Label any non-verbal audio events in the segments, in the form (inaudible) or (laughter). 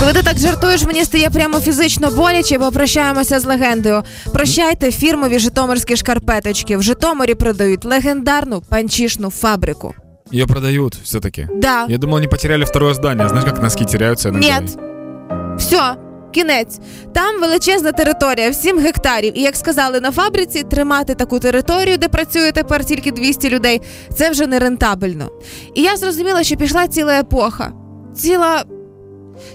Коли ти так жартуєш, мені стає прямо фізично боляче, бо прощаємося з легендою. Прощайте фірмові житомирські шкарпеточки. В Житомирі продають легендарну панчішну фабрику. Ее продают все-таки. Да. Я думал, они потеряли второе здание. Знаешь, как носки теряются? Ні. Все, кінець. Там величезна територія, в 7 гектарів. І як сказали на фабриці, тримати таку територію, де працює тепер тільки 200 людей, це вже не рентабельно. І я зрозуміла, що пішла ціла епоха, ціла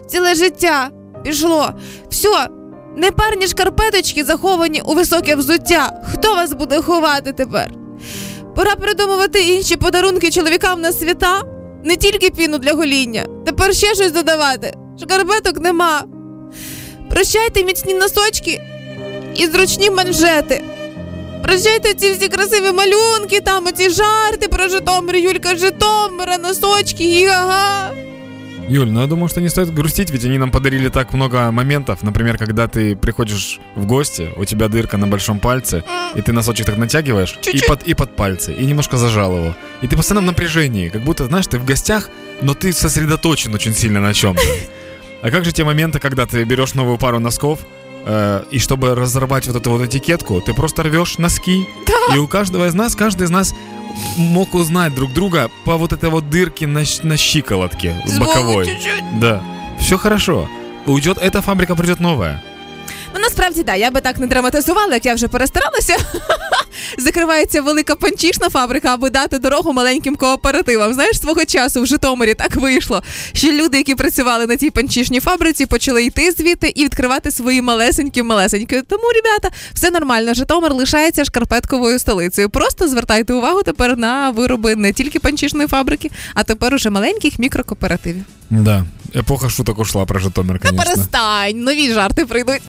ціле життя пішло. Все. Непарні шкарпеточки заховані у високе взуття. Хто вас буде ховати тепер? Пора придумувати інші подарунки чоловікам на свята. Не тільки піну для гоління. Тепер ще щось додавати. Шкарпеток нема. Прощайте міцні носочки і зручні манжети. Прощайте ці всі красиві малюнки, там оці жарти про Житомир, Юлька Житомира, носочки, гі-га-га. Юль, ну я думаю, что не стоит грустить, ведь они нам подарили так много моментов. Например, когда ты приходишь в гости, у тебя дырка на большом пальце, и ты носочек так натягиваешь и Чуть-чуть. под, и под пальцы, и немножко зажал его. И ты постоянно в напряжении, как будто, знаешь, ты в гостях, но ты сосредоточен очень сильно на чем-то. А как же те моменты, когда ты берешь новую пару носков, э, и чтобы разорвать вот эту вот этикетку, ты просто рвешь носки, и у каждого из нас, каждый из нас мог узнать друг друга по вот этой вот дырке на, щ- на щиколотке боковой. чуть-чуть. Да, все хорошо. Уйдет эта фабрика, придет новая. Ну насправді так, я би так не драматизувала, як я вже перестаралася. (laughs) Закривається велика панчішна фабрика, аби дати дорогу маленьким кооперативам. Знаєш, свого часу в Житомирі так вийшло, що люди, які працювали на цій панчішній фабриці, почали йти звідти і відкривати свої малесенькі малесенькі. Тому, ребята, все нормально. Житомир лишається шкарпетковою столицею. Просто звертайте увагу тепер на вироби не тільки панчішної фабрики, а тепер уже маленьких мікрокооперативів. Да, эпоха шуток ушла про Житомир, Та перестань, нові жарти прийдуть.